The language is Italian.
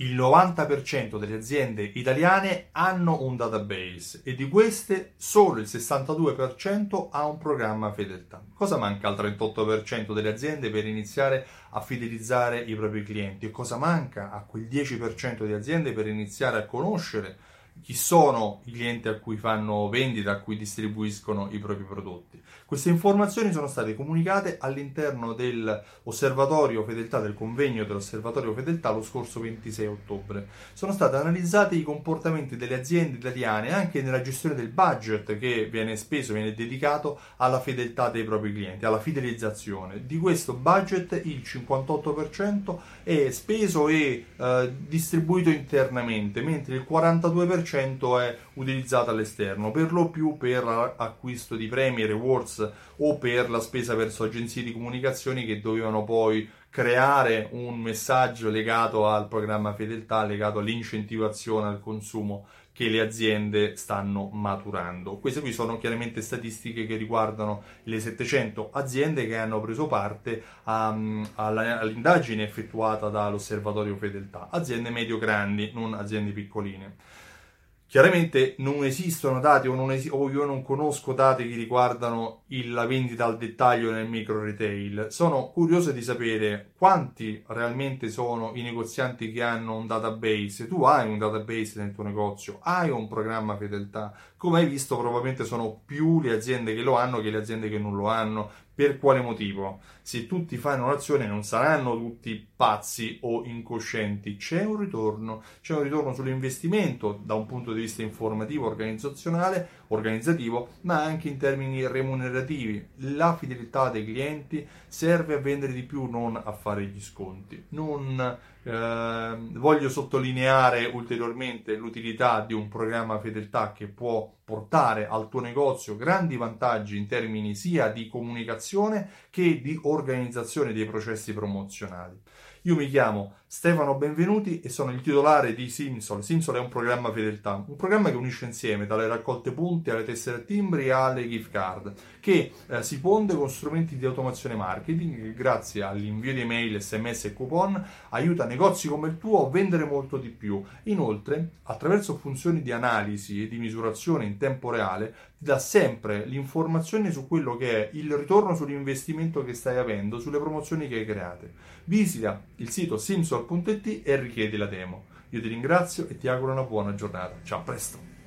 il 90% delle aziende italiane hanno un database e di queste solo il 62% ha un programma fedeltà. Cosa manca al 38% delle aziende per iniziare a fidelizzare i propri clienti e cosa manca a quel 10% di aziende per iniziare a conoscere chi sono i clienti a cui fanno vendita, a cui distribuiscono i propri prodotti. Queste informazioni sono state comunicate all'interno dell'osservatorio fedeltà, del convegno dell'osservatorio fedeltà lo scorso 26 ottobre. Sono stati analizzati i comportamenti delle aziende italiane anche nella gestione del budget che viene speso, viene dedicato alla fedeltà dei propri clienti, alla fidelizzazione. Di questo budget il 58% è speso e eh, distribuito internamente, mentre il 42% 10% è utilizzato all'esterno, per lo più per acquisto di premi, rewards o per la spesa verso agenzie di comunicazioni che dovevano poi creare un messaggio legato al programma fedeltà, legato all'incentivazione al consumo che le aziende stanno maturando. Queste qui sono chiaramente statistiche che riguardano le 700 aziende che hanno preso parte a, all'indagine effettuata dall'osservatorio fedeltà, aziende medio-grandi, non aziende piccoline. Chiaramente non esistono dati o, non esi- o, io non conosco dati che riguardano il, la vendita al dettaglio nel micro retail. Sono curioso di sapere quanti realmente sono i negozianti che hanno un database. Tu hai un database nel tuo negozio, hai un programma fedeltà. Come hai visto, probabilmente sono più le aziende che lo hanno che le aziende che non lo hanno. Per quale motivo? Se tutti fanno un'azione non saranno tutti pazzi o incoscienti, c'è un ritorno, c'è un ritorno sull'investimento da un punto di vista informativo, organizzazionale, organizzativo, ma anche in termini remunerativi. La fidelità dei clienti serve a vendere di più, non a fare gli sconti. Non eh, voglio sottolineare ulteriormente l'utilità di un programma fedeltà che può portare al tuo negozio grandi vantaggi in termini sia di comunicazione che di organizzazione dei processi promozionali. Io mi chiamo Stefano Benvenuti e sono il titolare di Simsol. Simsol è un programma fedeltà, un programma che unisce insieme dalle raccolte punti alle tessere timbri alle gift card, che eh, si ponde con strumenti di automazione marketing che grazie all'invio di email, sms e coupon aiuta negozi come il tuo a vendere molto di più. Inoltre, attraverso funzioni di analisi e di misurazione in tempo reale, ti dà sempre l'informazione su quello che è il ritorno sull'investimento che stai avendo, sulle promozioni che hai create. Visita il sito simsol.it e richiedi la demo. Io ti ringrazio e ti auguro una buona giornata. Ciao, a presto!